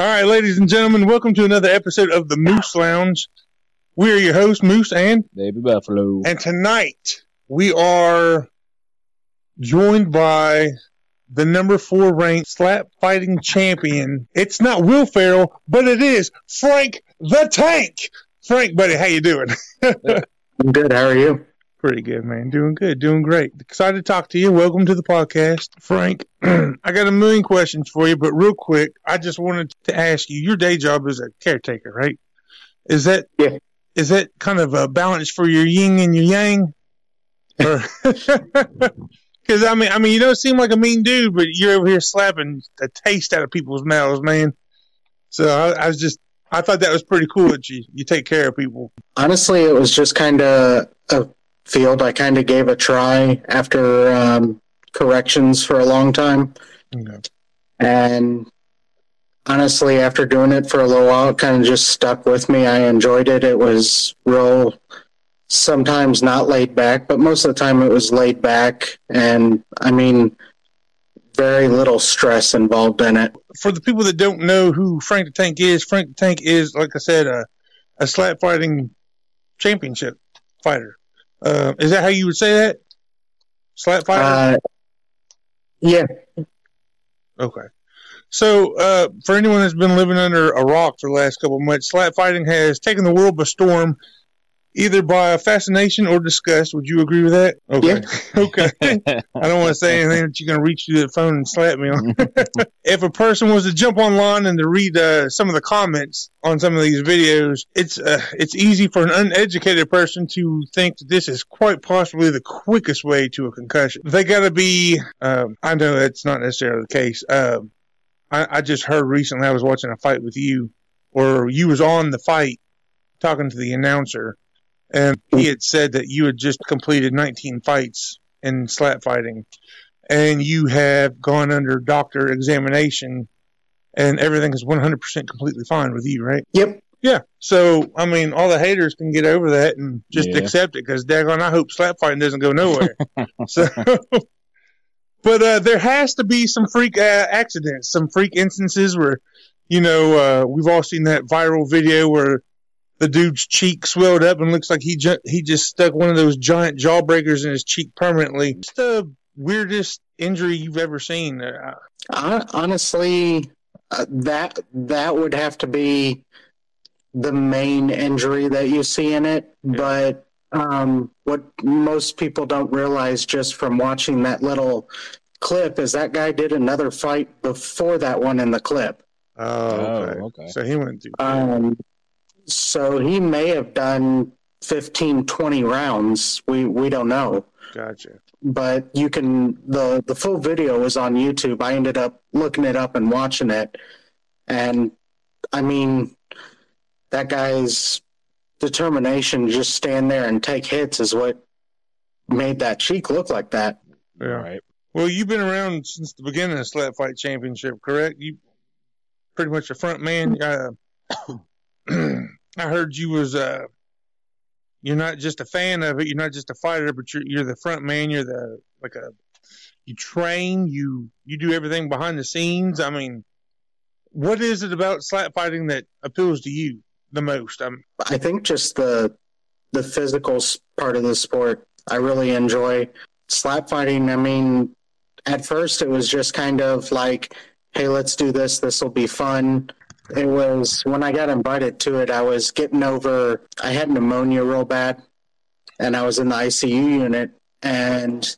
All right, ladies and gentlemen, welcome to another episode of the Moose Lounge. We are your hosts, Moose and Baby Buffalo. and tonight we are joined by the number four ranked slap fighting champion. It's not Will Ferrell, but it is Frank the Tank. Frank, buddy, how you doing? I'm good. How are you? Pretty good, man. Doing good. Doing great. Excited to talk to you. Welcome to the podcast, Frank. I got a million questions for you, but real quick, I just wanted to ask you. Your day job is a caretaker, right? Is that Yeah. Is that kind of a balance for your yin and your yang? Or because I mean, I mean, you don't seem like a mean dude, but you're over here slapping the taste out of people's mouths, man. So I, I was just, I thought that was pretty cool that you you take care of people. Honestly, it was just kind of a field I kind of gave a try after um, corrections for a long time. Okay. And honestly, after doing it for a little while, it kind of just stuck with me. I enjoyed it. It was real, sometimes not laid back, but most of the time it was laid back. And I mean, very little stress involved in it. for the people that don't know who Frank the Tank is, Frank the Tank is, like I said, a, a slap fighting championship fighter. Uh, is that how you would say that? Slap fighter? Uh, yeah, okay. So, uh, for anyone that's been living under a rock for the last couple of months, slap fighting has taken the world by storm, either by fascination or disgust. Would you agree with that? Okay. okay. I don't want to say anything that you're going to reach through the phone and slap me on. if a person was to jump online and to read uh, some of the comments on some of these videos, it's uh, it's easy for an uneducated person to think that this is quite possibly the quickest way to a concussion. They got to be. Um, I know that's not necessarily the case. Um, I, I just heard recently. I was watching a fight with you, or you was on the fight talking to the announcer, and he had said that you had just completed 19 fights in slap fighting, and you have gone under doctor examination, and everything is 100% completely fine with you, right? yep. Yeah. So, I mean, all the haters can get over that and just Yeah. accept it because, daggone, I hope slap fighting doesn't go nowhere. so, but uh, there has to be some freak uh, accidents, some freak instances where, you know, uh, we've all seen that viral video where the dude's cheek swelled up and looks like he ju- he just stuck one of those giant jawbreakers in his cheek permanently. It's the weirdest injury you've ever seen. Uh, honestly, uh, that that would have to be the main injury that you see in it. Yeah. But um, what most people don't realize just from watching that little clip is that guy did another fight before that one in the clip. oh, Oh, okay. okay. So he went through. Um, so he may have done 15, 20 rounds. We we don't know. gotcha. but you can the the full video is on YouTube. I ended up looking it up and watching it, and I mean, that guy's determination to just stand there and take hits is what made that cheek look like that. Yeah. Right. Well, you've been around since the beginning of Slap Fight Championship, correct? You pretty much a front man. Uh, I heard you was uh, you're not just a fan of it. You're not just a fighter, but you're you're the front man. You're the like a you train. You you do everything behind the scenes. I mean, what is it about slap fighting that appeals to you the most? Um, I think just the the physical part of the sport I really enjoy. Slap fighting, I mean, at first it was just kind of like, hey, let's do this. This will be fun. It was when I got invited to it, I was getting over, I had pneumonia real bad and I was in the ICU unit and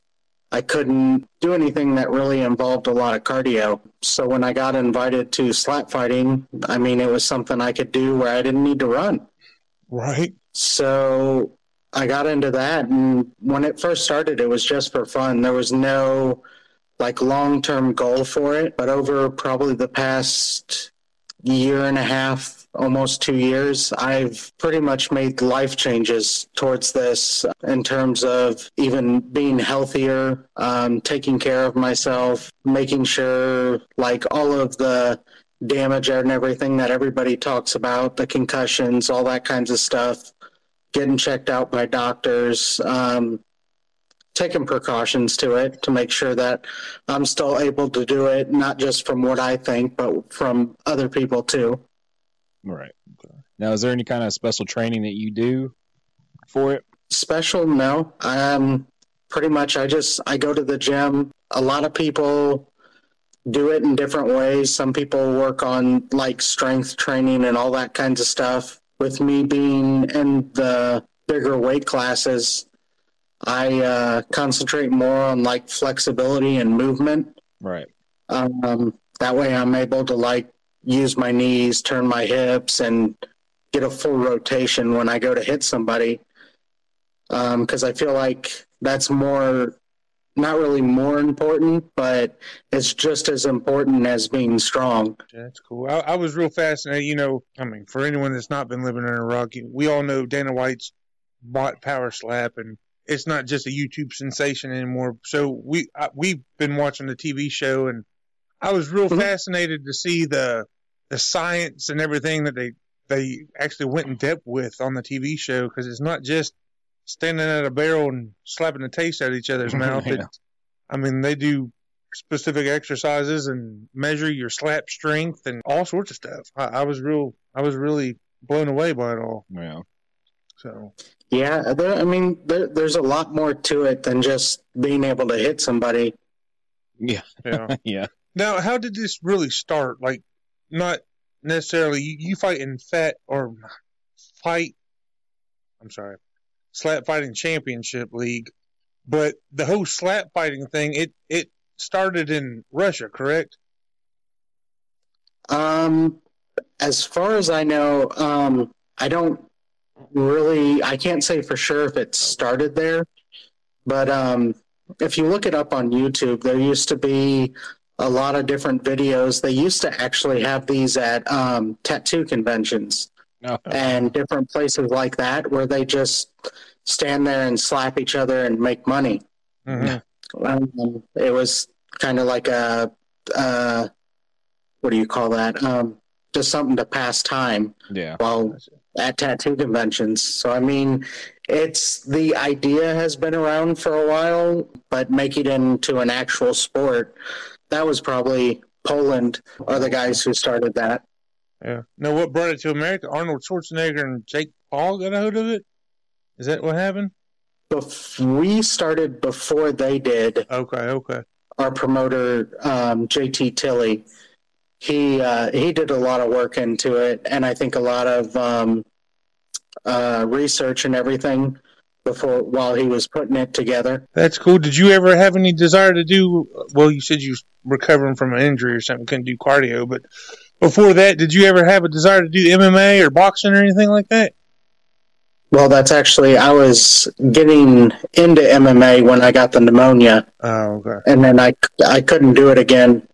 I couldn't do anything that really involved a lot of cardio. So when I got invited to slap fighting, I mean, it was something I could do where I didn't need to run. right. So I got into that, and when it first started, it was just for fun. There was no like long term goal for it, but over probably the past year and a half, almost two years, I've pretty much made life changes towards this in terms of even being healthier, um, taking care of myself, making sure like all of the damage and everything that everybody talks about, the concussions, all that kinds of stuff, getting checked out by doctors. Um, taking precautions to it to make sure that I'm still able to do it, not just from what I think, but from other people too. Right. Now, is there any kind of special training that you do for it? Special, no. I um, pretty much, I just I go to the gym. A lot of people do it in different ways. Some people work on like strength training and all that kinds of stuff. With me being in the bigger weight classes, I uh, concentrate more on like flexibility and movement. Right. Um, that way, I'm able to like use my knees, turn my hips, and get a full rotation when I go to hit somebody. Because um, I feel like that's more, not really more important, but it's just as important as being strong. That's cool. I, I was real fascinated. You know, I mean, for anyone that's not been living in Iraq, we all know Dana White's bought Power Slap and it's not just a YouTube sensation anymore. So we I, we've been watching the TV show, and I was real mm-hmm. fascinated to see the the science and everything that they they actually went in depth with on the TV show because it's not just standing at a barrel and slapping the taste out of each other's mouth. yeah. I mean, they do specific exercises and measure your slap strength and all sorts of stuff. I, I was real, I was really blown away by it all. Yeah. So yeah, there, I mean, there, there's a lot more to it than just being able to hit somebody. Yeah, yeah, yeah. Now, how did this really start? Like, not necessarily you, you fight in fat or fight. I'm sorry, slap fighting championship league, but the whole slap fighting thing it it started in Russia, correct? Um, as far as I know, um, I don't really, I can't say for sure if it started there, but um, if you look it up on YouTube, there used to be a lot of different videos. They used to actually have these at um, tattoo conventions oh. and different places like that where they just stand there and slap each other and make money. Mm-hmm. Um, it was kind of like a, uh, what do you call that? Um, just something to pass time. Yeah. While at tattoo conventions. So I mean, it's the idea has been around for a while, but make it into an actual sport. That was probably Poland are the guys who started that. Yeah. Now, what brought it to America? Arnold Schwarzenegger and Jake Paul got a hold of it. Is that what happened? Bef- we started before they did. Okay. Okay. Our promoter, um, JT Tilly, he uh, he did a lot of work into it, and I think a lot of um, uh, research and everything before while he was putting it together. That's cool. Did you ever have any desire to do? Well, you said you were recovering from an injury or something, couldn't do cardio, but before that, did you ever have a desire to do MMA or boxing or anything like that? Well, that's actually I was getting into MMA when I got the pneumonia. Oh, okay. And then I I couldn't do it again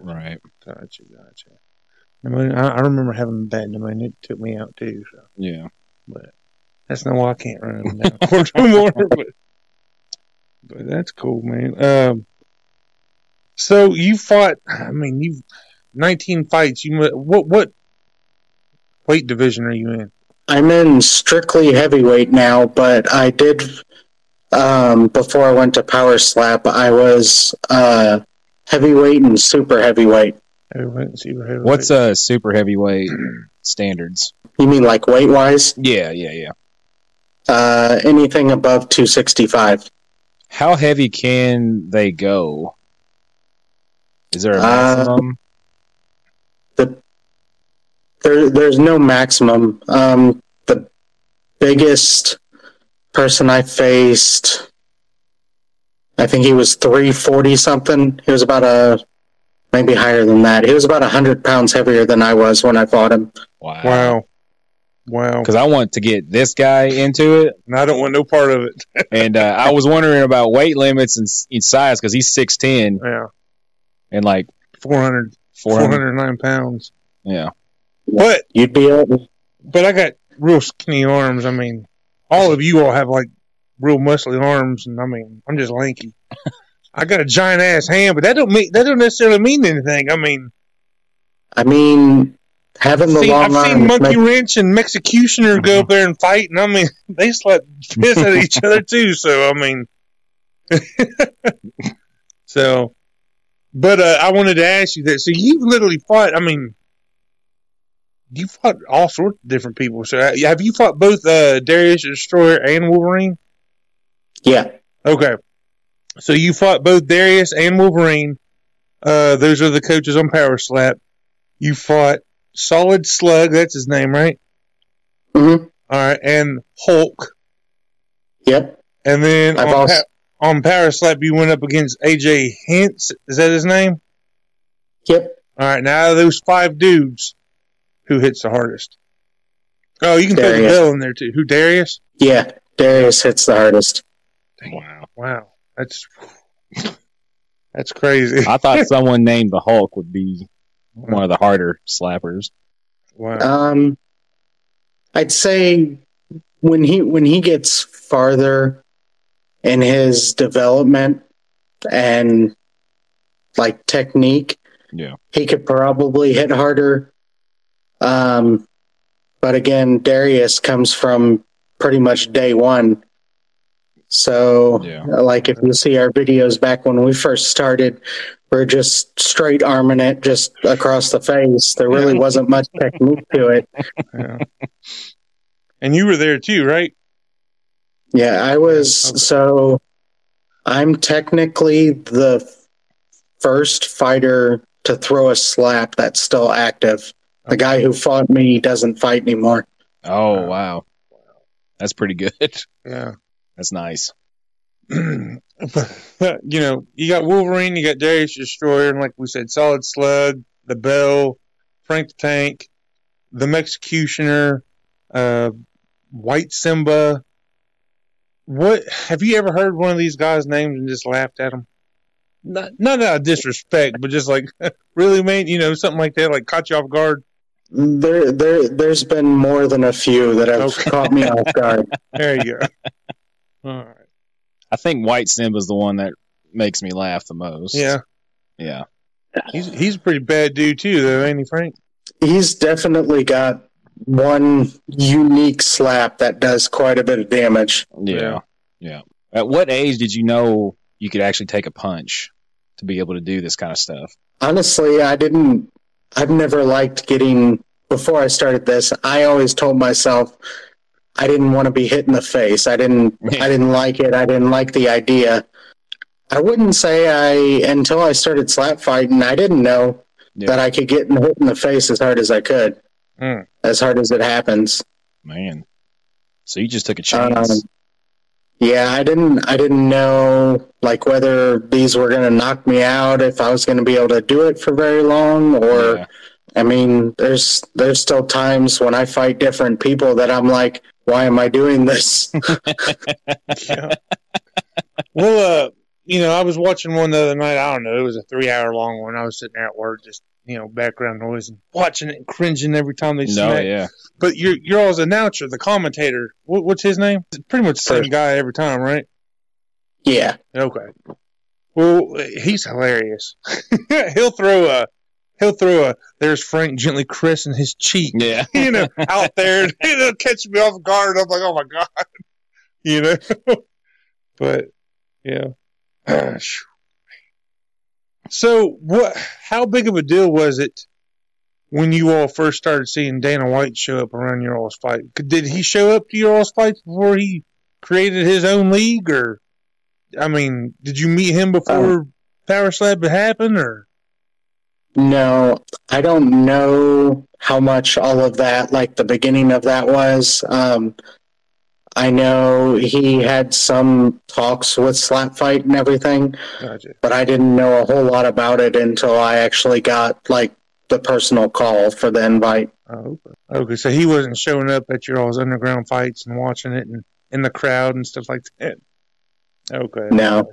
Right. Gotcha, gotcha. I mean, I, I remember having bad pneumonia. It took me out too. So. Yeah. But that's not why I can't run them down court no more. But, but that's cool, man. Um, so you fought. I mean, you 19 fights. You what what weight division are you in? I'm in strictly heavyweight now, but I did um, before I went to Power Slap. I was uh, heavyweight and super heavyweight. Heavyweight super heavyweight. What's uh super heavyweight standards? You mean like weight wise? Yeah, yeah, yeah. Uh, anything above two sixty five. How heavy can they go? Is there a uh, maximum? Uh, the there, there's no maximum. Um, the biggest person I faced I think he was 340 something. He was about a, maybe higher than that. He was about 100 pounds heavier than I was when I fought him. Wow. Wow. Wow. Because I want to get this guy into it. And I don't want no part of it. and uh, I was wondering about weight limits and, and size because he's 6'10. Yeah. And like 400, 409 pounds. Yeah. But you'd be able. But I got real skinny arms. I mean, all of you all have like real muscly arms, and I mean, I'm just lanky. I got a giant ass hand, but that don't mean that don't necessarily mean anything. I mean, I mean, having the seen, long I've seen Monkey make- Wrench and Executioner go up there and fight, and I mean, they slap piss at each other too. So I mean, so, but uh, I wanted to ask you that. So you've literally fought. I mean, you fought all sorts of different people. So uh, have you fought both uh, Darius Destroyer and Wolverine? Yeah, Okay, so you fought both Darius and Wolverine. Uh, those are the coaches on Power Slap. You fought Solid Slug. That's his name, right? Mm-hmm. All right, and Hulk, yep, and then on, also- pa- on Power Slap you went up against AJ Hintz. Is that his name? yep. All right, now those five dudes, who hits the hardest? Oh, you can throw the Darius. bell in there too. Who Darius? Yeah, Darius hits the hardest. Wow. Wow, that's that's crazy. I thought someone named the Hulk would be one of the harder slappers. Wow. Um, I'd say when he when he gets farther in his development and like technique, Yeah. he could probably hit harder. Um, but again, Darius comes from pretty much day one. So, Yeah. like if you see our videos back when we first started, we're just straight arming it just across the face. There really Yeah. wasn't much technique to it. Yeah. And you were there too, right? Yeah, I was Okay. so I'm technically the first fighter to throw a slap that's still active. The guy who fought me doesn't fight anymore. Oh wow. That's pretty good. Yeah. That's nice. you know, you got Wolverine, you got Darius Destroyer, and like we said, Solid Slug, the Bell, Frank the Tank, the Executioner, uh, White Simba. What have you ever heard one of these guys' names and just laughed at them? Not, not out of disrespect, but just like, really, man, you know, something like that, like caught you off guard. There there there's been more than a few that have Okay. caught me off guard. There you go. All right. I think White Simba's the one that makes me laugh the most. Yeah, Yeah. he's he's a pretty bad dude too, though, ain't he, Frank? He's definitely got one unique slap that does quite a bit of damage. Yeah. Yeah. Yeah. At what age did you know you could actually take a punch to be able to do this kind of stuff? Honestly, I didn't. I've never liked getting. Before I started this, I always told myself I didn't want to be hit in the face. I didn't. I didn't like it. I didn't like the idea. I wouldn't say I until I started slap fighting. I didn't know Yeah. that I could get hit in the face as hard as I could, Hmm. as hard as it happens. Man. So you just took a chance. Um, yeah, I didn't. I didn't know like whether these were going to knock me out, if I was going to be able to do it for very long, or Yeah. I mean, there's there's still times when I fight different people that I'm like, why am I doing this? Yeah. well, uh, you know, I was watching one the other night. I don't know. It was a three hour long one. I was sitting there at work, just you know, background noise and watching it and cringing every time they No, smack. yeah. But you're you're always the announcer, the commentator. What, what's his name? It's pretty much the same guy every time, right? yeah, Okay. Well, he's hilarious. he'll throw a he'll throw a. There's Frank gently caressing his cheek. Yeah. you know, out there, and it'll catch me off guard. I'm like, oh my god, you know. but yeah. so, what? How big of a deal was it when you all first started seeing Dana White show up around your all's fight? Did he show up to your all's fights before he created his own league, or? I mean, did you meet him before oh. Power Slap happened, or? No, I don't know how much all of that, like the beginning of that, was. Um, I know he had some talks with Slap Fight and everything. Gotcha. but I didn't know a whole lot about it until I actually got like the personal call for the invite. Oh, okay. So he wasn't showing up at your all's underground fights and watching it and in the crowd and stuff like that. Okay. No.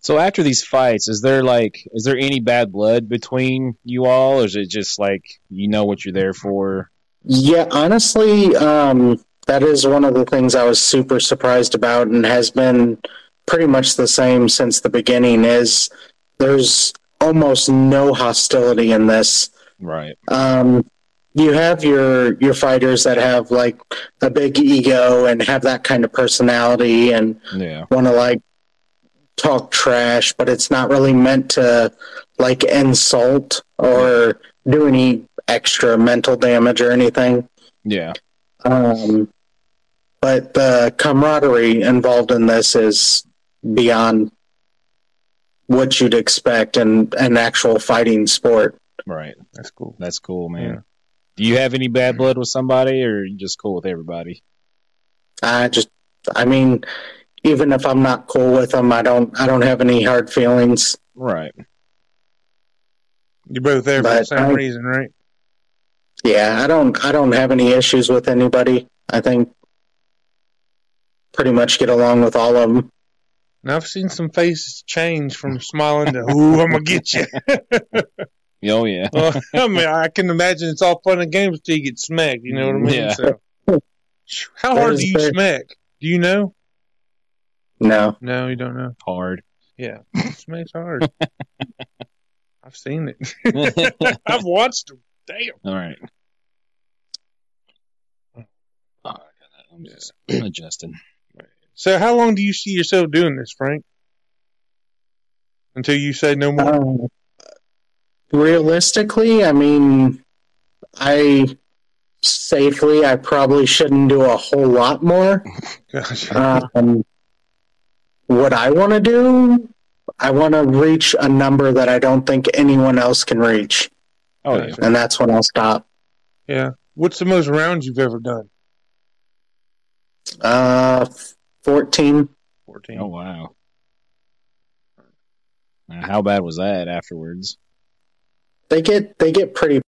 So after these fights, is there like is there any bad blood between you all, or is it just like you know what you're there for? Yeah, honestly, um, that is one of the things I was super surprised about and has been pretty much the same since the beginning is there's almost no hostility in this Right. Um, you have your your fighters that have like a big ego and have that kind of personality and Yeah. want to like talk trash, but it's not really meant to like insult or do any extra mental damage or anything. Yeah. Um, but the camaraderie involved in this is beyond what you'd expect in an actual fighting sport. Right. That's cool. That's cool, man. Yeah. Do you have any bad blood with somebody, or are you just cool with everybody? I just, I mean, even if I'm not cool with them, I don't, I don't have any hard feelings. Right. You're both there for the same I- reason, right? Yeah, I don't, I don't have any issues with anybody. I think pretty much get along with all of them. Now I've seen some faces change from smiling to "Ooh, I'm gonna get you." Oh yeah. well, I mean, I can imagine it's all fun and games until you get smacked. You know what I mean? Yeah. So, how hard do you very- smack? Do you know? No, No, you don't know. Hard. Yeah, smack's hard. I've seen it. I've watched them. Damn. All right. Oh, I got that. I'm just adjusting. So, how long do you see yourself doing this, Frank? Until you say no more. Um, realistically, I mean, I safely, I probably shouldn't do a whole lot more. Gosh. Um, what I want to do, I want to reach a number that I don't think anyone else can reach, Oh yeah. and that's when I'll stop. yeah. What's the most rounds you've ever done? Uh, fourteen. Fourteen. Oh wow. Now, how bad was that afterwards? They get they get pretty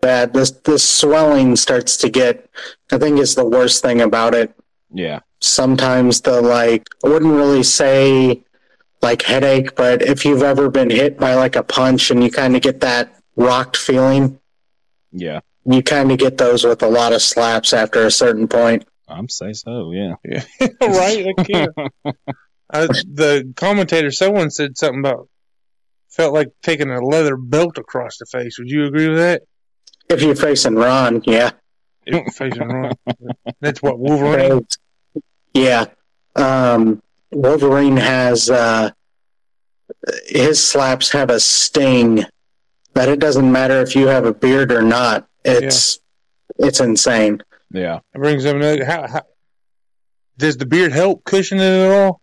bad. This the swelling starts to get. I think is the worst thing about it. Yeah. Sometimes the like I wouldn't really say like headache, but if you've ever been hit by like a punch and you kind of get that rocked feeling, Yeah. you kind of get those with a lot of slaps after a certain point. I'm say so. Yeah. Yeah. right. I can't. I, the commentator, someone said something about felt like taking a leather belt across the face. Would you agree with that? If you're facing Ron, yeah, If you're facing Ron. That's what Wolverine. Yeah. Um, Wolverine has uh, his slaps have a sting that it doesn't matter if you have a beard or not. It's it's insane. Yeah. It brings up another. How, how does the beard help cushion it at all?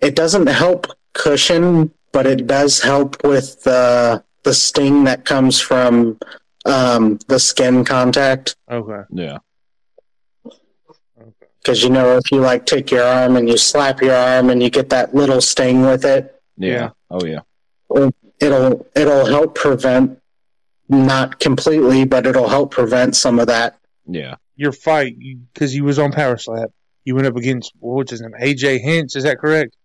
it doesn't help cushion, but it does help with the the sting that comes from um, the skin contact. Okay. Yeah. Because you know, if you like take your arm and you slap your arm and you get that little sting with it, Yeah. Yeah. Oh yeah. it'll it'll help prevent not completely, but it'll help prevent some of that. Yeah. Your fight, because you was on Power Slap, you went up against what's his name, AJ Hinch. Is that correct?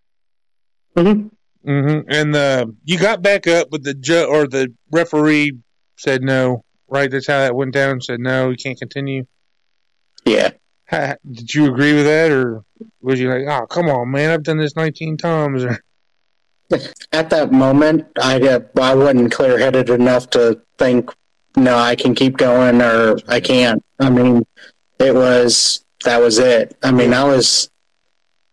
Mhm. Mm-hmm. And uh, you got back up, but the ju- or the referee said no. Right? That's how that went down. Said no, you can't continue. Yeah, Ha- Did you agree with that, or was you like, oh, come on, man, I've done this 19 times? At that moment, I I wasn't clear headed enough to think, no, I can keep going or I can't. I mean, it was that was it. I mean, I was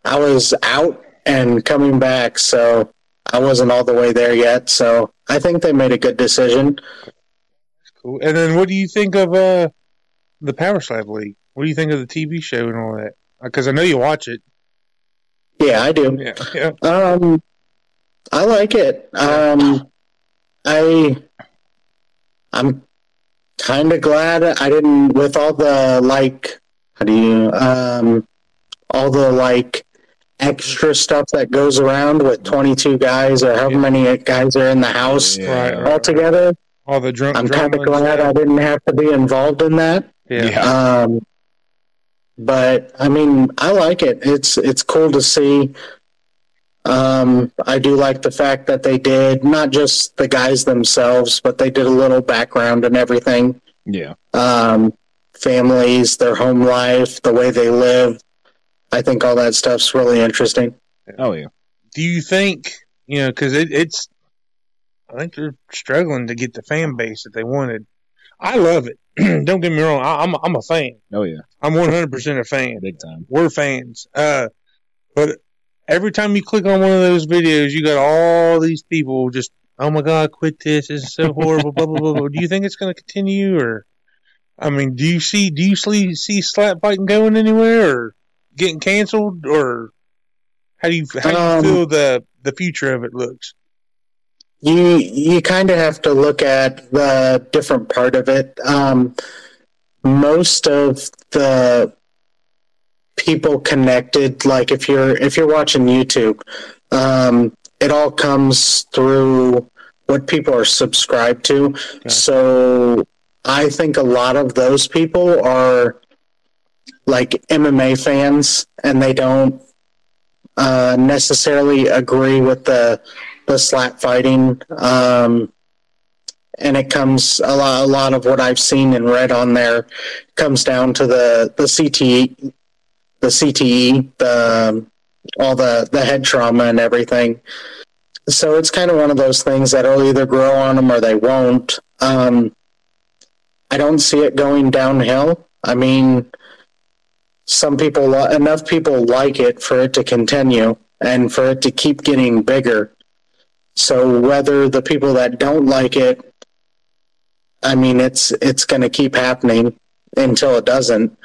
I was out and coming back, so I wasn't all the way there yet. So I think they made a good decision. cool. And then, what do you think of uh, the Power Slap League? What do you think of the TV show and all that? Because I know you watch it. Yeah, I do. Yeah, yeah. Um, I like it. Um, I I'm kind of glad I didn't with all the like. How do you um all the like extra stuff that goes around with 22 guys or however Yeah. many guys are in the house Right, right. all together. All the drunk. I'm kind of glad. I didn't have to be involved in that. Yeah. Yeah. Um, but I mean, I like it. It's it's cool to see. Um, I do like the fact that they did not just the guys themselves, but they did a little background and everything. Yeah. Um, families, their home life, the way they live. I think all that stuff's really interesting. Oh yeah. do you think you know because it, it's I think they're struggling to get the fan base that they wanted. I love it. Don't get me wrong. I, I'm I'm a fan. Oh yeah, I'm 100 percent a fan. big time. We're fans. Uh, but every time you click on one of those videos, you got all these people just, oh my god, quit this. This is so horrible. blah blah blah. blah. Do you think it's going to continue, or I mean, do you see do you see see slap fighting going anywhere, or getting canceled, or how do you how do you Um, feel the the future of it looks? You you kind of have to look at the different part of it. Um, most of the people connected, like if you're if you're watching YouTube, um, it all comes through what people are subscribed to. So I think a lot of those people are like MMA fans, and they don't uh, necessarily agree with the the slap fighting. Um, and it comes a lot, a lot of what I've seen and read on there comes down to the the CTE, the CTE, the all the the head trauma and everything. So it's kind of one of those things that'll either grow on them or they won't. Um, I don't see it going downhill. I mean, some people, enough people like it for it to continue and for it to keep getting bigger. So whether the people that don't like it, I mean, it's it's going to keep happening until it doesn't.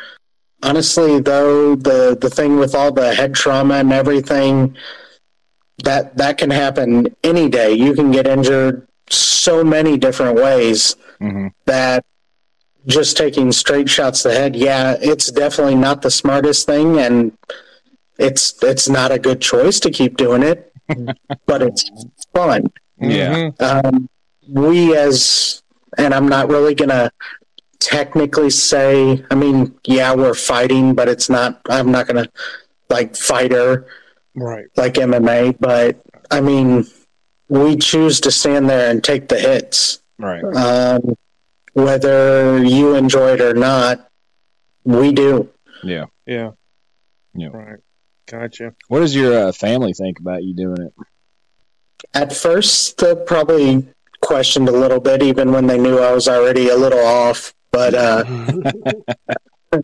Honestly, though, the the thing with all the head trauma and everything, that that can happen any day. You can get injured so many different ways hmm that just taking straight shots to the head, yeah, it's definitely not the smartest thing, and it's it's not a good choice to keep doing it, but it's fun. Yeah. Um, we as, and I'm not really gonna technically say. I mean, yeah, we're fighting, but it's not. I'm not gonna like fighter right. like MMA, but I mean, we choose to stand there and take the hits Right. um, whether you enjoy it or not, we do. Yeah. Yeah. Yeah. Right. Gotcha. What does your uh, family think about you doing it? At first, they probably questioned a little bit, even when they knew I was already a little off. But uh,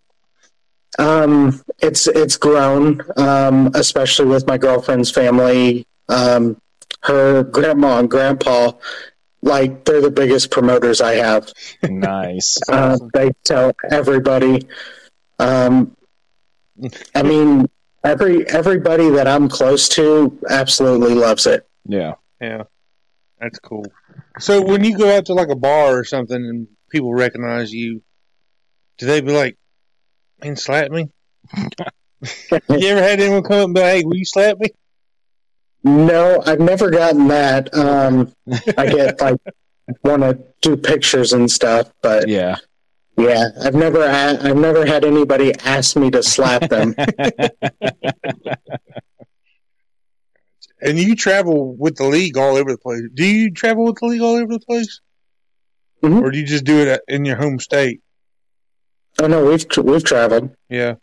um, it's it's grown, um, especially with my girlfriend's family. Um, her grandma and grandpa, like they're the biggest promoters I have. nice. Uh, they tell everybody. Um, I mean, every everybody that I'm close to absolutely loves it. Yeah. Yeah, that's cool. So when you go out to like a bar or something and people recognize you, do they be like, "Man, slap me"? you ever had anyone come up and be like, "Hey, will you slap me?" No, I've never gotten that. Um, I get like want to do pictures and stuff, but Yeah. Yeah, I've never a- I've never had anybody ask me to slap them. And you travel with the league all over the place. Do you travel with the league all over the place, Mhm. or do you just do it in your home state? oh no, we've we've traveled. Yeah.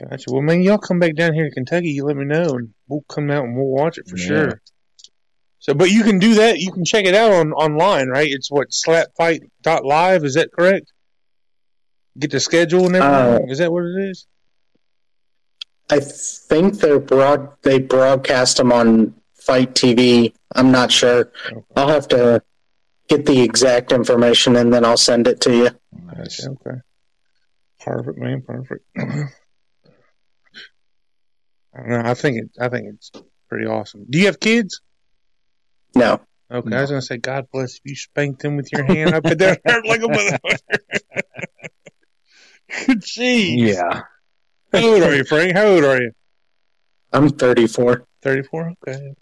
Gotcha. Well, man, y'all come back down here to Kentucky. You let me know, and we'll come out and we'll watch it for Yeah. sure. So, but you can do that. You can check it out on online, right? It's what slapfight.live. Is that correct? Get the schedule and everything. Uh, is that what it is? I think they're broad. They broadcast them on FITE TV. I'm not sure. I'll have to get the exact information and then I'll send it to you. Nice. Okay. Perfect, man. Perfect. I know. I think it. I think it's pretty awesome. Do you have kids? No, Okay, I was gonna say, God bless if you spanked them with your hand. I bet that hurt like a motherfucker. Good jeez. Yeah. How old are you, Frank? How old are you? I'm 34. 34? Okay.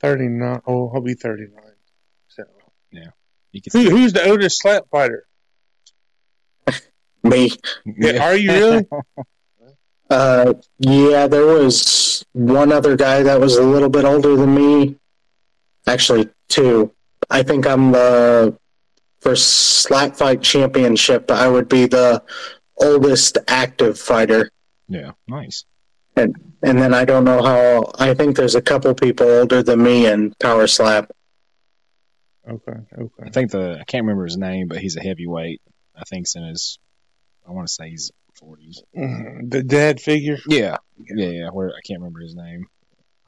39. Oh, I'll be 39. So, You can Who, who's the oldest slap fighter? Me. Yeah, Are you really? Uh, yeah, there was one other guy that was a little bit older than me. Actually, two. I think I'm the for slap fight championship. I would be the oldest active fighter. Yeah. Nice. and and then I don't know how. I think there's a couple people older than me in power slap. Okay, okay. I think the I can't remember his name, but he's a heavyweight. I think he's in his. I want to say he's forties. Mhm. The dad figure. Yeah, yeah, yeah. Where I can't remember his name.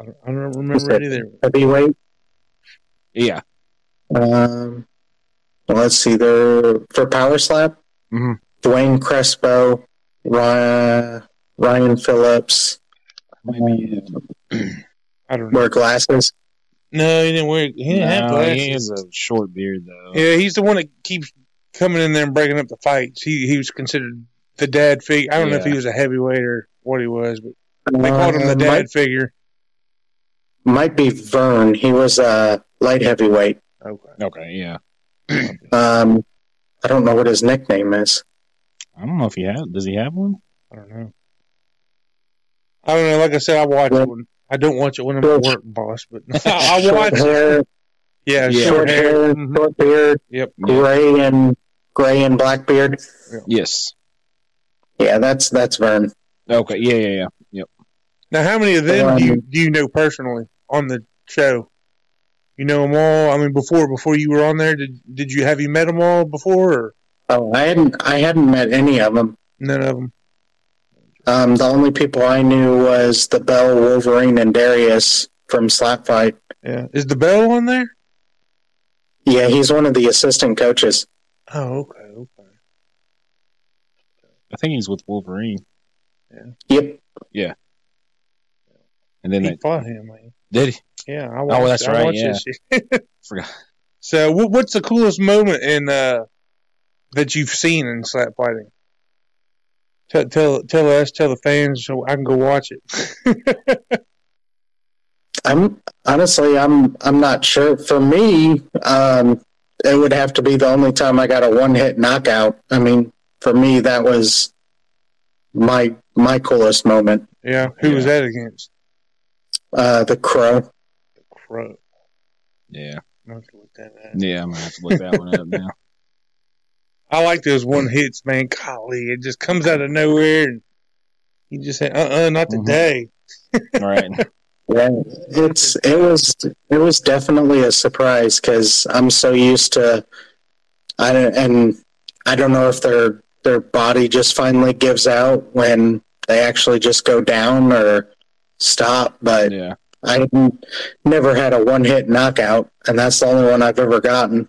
I don't, I don't remember it either. Heavyweight. Yeah, Um, well, let's see. There for power slap. Mhm. Dwayne Crespo, Ryan, Ryan Phillips maybe. I don't know. wear glasses. No, he didn't wear. He didn't have glasses. he has a short beard though. Yeah, he's the one that keeps coming in there and breaking up the fights. He he was considered the dad figure. I don't know if he was a heavyweight or what he was, but they called him the Uh, dad might, figure. might be Vern. He was a light heavyweight. Okay. Okay, yeah. Um, I don't know what his nickname is. I don't know if he has. Does he have one? I don't know. I don't know. Like I said, I watch Yeah. it when I don't watch it when I'm at work, boss. But I short watch it. hair, Yeah, Yeah. short short hair. hair, Mhm. short beard, Yep. gray and gray and black beard. Yes. Yeah, that's that's Vern. Okay. Yeah, yeah, yeah. Yep. Now, how many of them do you Um, do you know personally on the show? You know them all. I mean, before before you were on there, did did you have you met them all before or Oh, I hadn't I hadn't met any of them. none of them? Um, the only people I knew was the Bell, Wolverine, and Darius from Slap Fight. Yeah, is the bell on there? Yeah, he's one of the assistant coaches. Oh, okay, okay. I think he's with Wolverine. Yeah. Yep. Yeah. And then He they fought him, man. Did he? Yeah, I watched, Oh, that's I right, yeah. Forgot. So, what, what's the coolest moment in uh that you've seen in slap fighting? Tell tell tell us, tell the fans, so I can go watch it. I'm honestly I'm I'm not sure. For me, um, it would have to be the only time I got a one hit knockout. I mean, for me that was my my coolest moment. yeah, who was that against? Uh, the crow. The Crow. Yeah. I'm gonna look that up. Yeah, I'm gonna have to look that one up now. I like those one hits, man. Golly, it just comes out of nowhere, and you just say, "Uh, uh not Mhm. today." All right. Yeah, it's it was it was definitely a surprise because I'm so used to, I and I don't know if their their body just finally gives out when they actually just go down or stop. But Yeah. I n- never had a one hit knockout, and that's the only one I've ever gotten.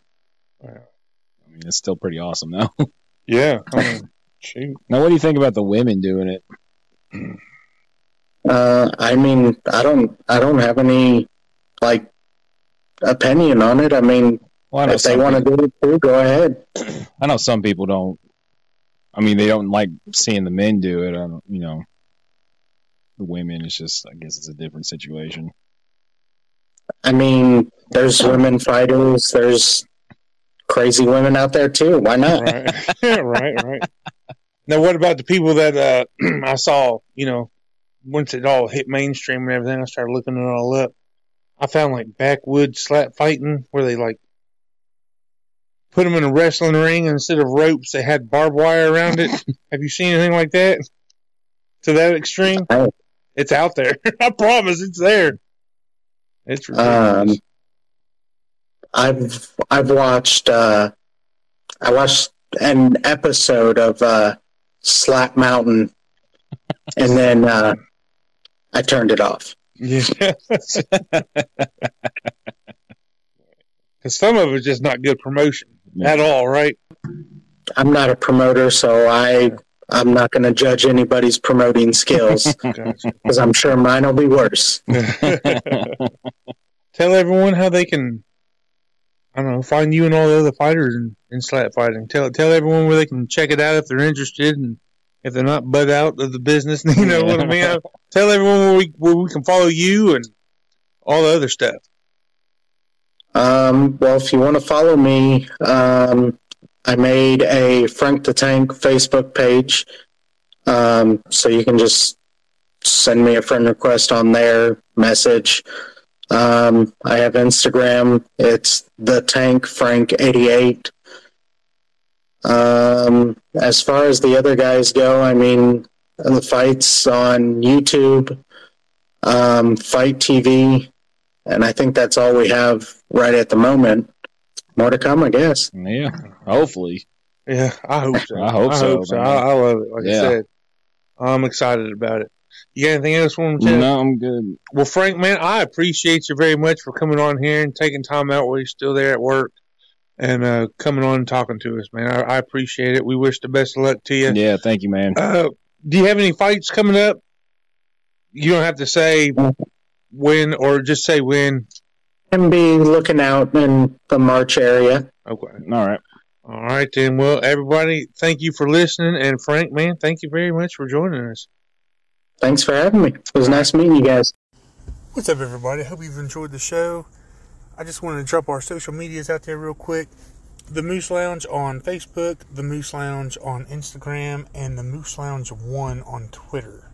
I mean, it's still pretty awesome though. Yeah, I mean, shoot. now, what do you think about the women doing it? Uh, I mean, I don't I don't have any like opinion on it. I mean, Well, I know if they want to do it too, go ahead. I know some people don't. I mean, they don't like seeing the men do it. I don't, you know, the women. It's just, I guess, it's a different situation. I mean, there's women fighters. There's crazy women out there too. Why not? right, right, right. Now, what about the people that uh, I saw? You know, once it all hit mainstream and everything, I started looking it all up. I found like backwoods slap fighting where they like put them in a wrestling ring and instead of ropes, they had barbed wire around it. Have you seen anything like that? To that extreme? No. It's out there. I promise, it's there. It's ridiculous. Um, I've I've watched uh, I watched an episode of uh, Slap Mountain, and then uh, I turned it off. Yeah. Because some of it's just not good promotion at all, right? I'm not a promoter, so I I'm not going to judge anybody's promoting skills Gotcha. because I'm sure mine will be worse. Tell everyone how they can, I don't know, find you and all the other fighters in, in slap fighting. Tell tell everyone where they can check it out if they're interested and if they're not butt out of the business. You know what I mean? Tell everyone where we where we can follow you and all the other stuff. Um, well, if you want to follow me, um, I made a Frank the Tank Facebook page. Um, so you can just send me a friend request on there, message. Um, I have Instagram. It's the Tank Frank 88. Um, as far as the other guys go, I mean, the fights on YouTube, um, FITE TV, and I think that's all we have right at the moment. More to come, I guess. Yeah, hopefully. Yeah, I hope so. I hope so, I, man. I love it. Like I said, I'm excited about it. You got anything else for him, Chad? No, I'm good. Well, Frank, man, I appreciate you very much for coming on here and taking time out while you're still there at work and uh, coming on and talking to us, man. I, I appreciate it. We wish the best of luck to you. Yeah, thank you, man. Uh, do you have any fights coming up? You don't have to say when or just say when. And be looking out in the March area. Okay. All right. All right, then. Well, everybody, thank you for listening. And Frank, man, thank you very much for joining us. Thanks for having me. It was nice meeting you guys. What's up, everybody? I hope you've enjoyed the show. I just wanted to drop our social medias out there real quick. The Moose Lounge on Facebook, The Moose Lounge on Instagram, and The Moose Lounge 1 on Twitter.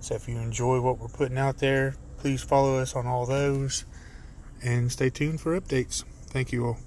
So if you enjoy what we're putting out there, please follow us on all those and stay tuned for updates. Thank you all.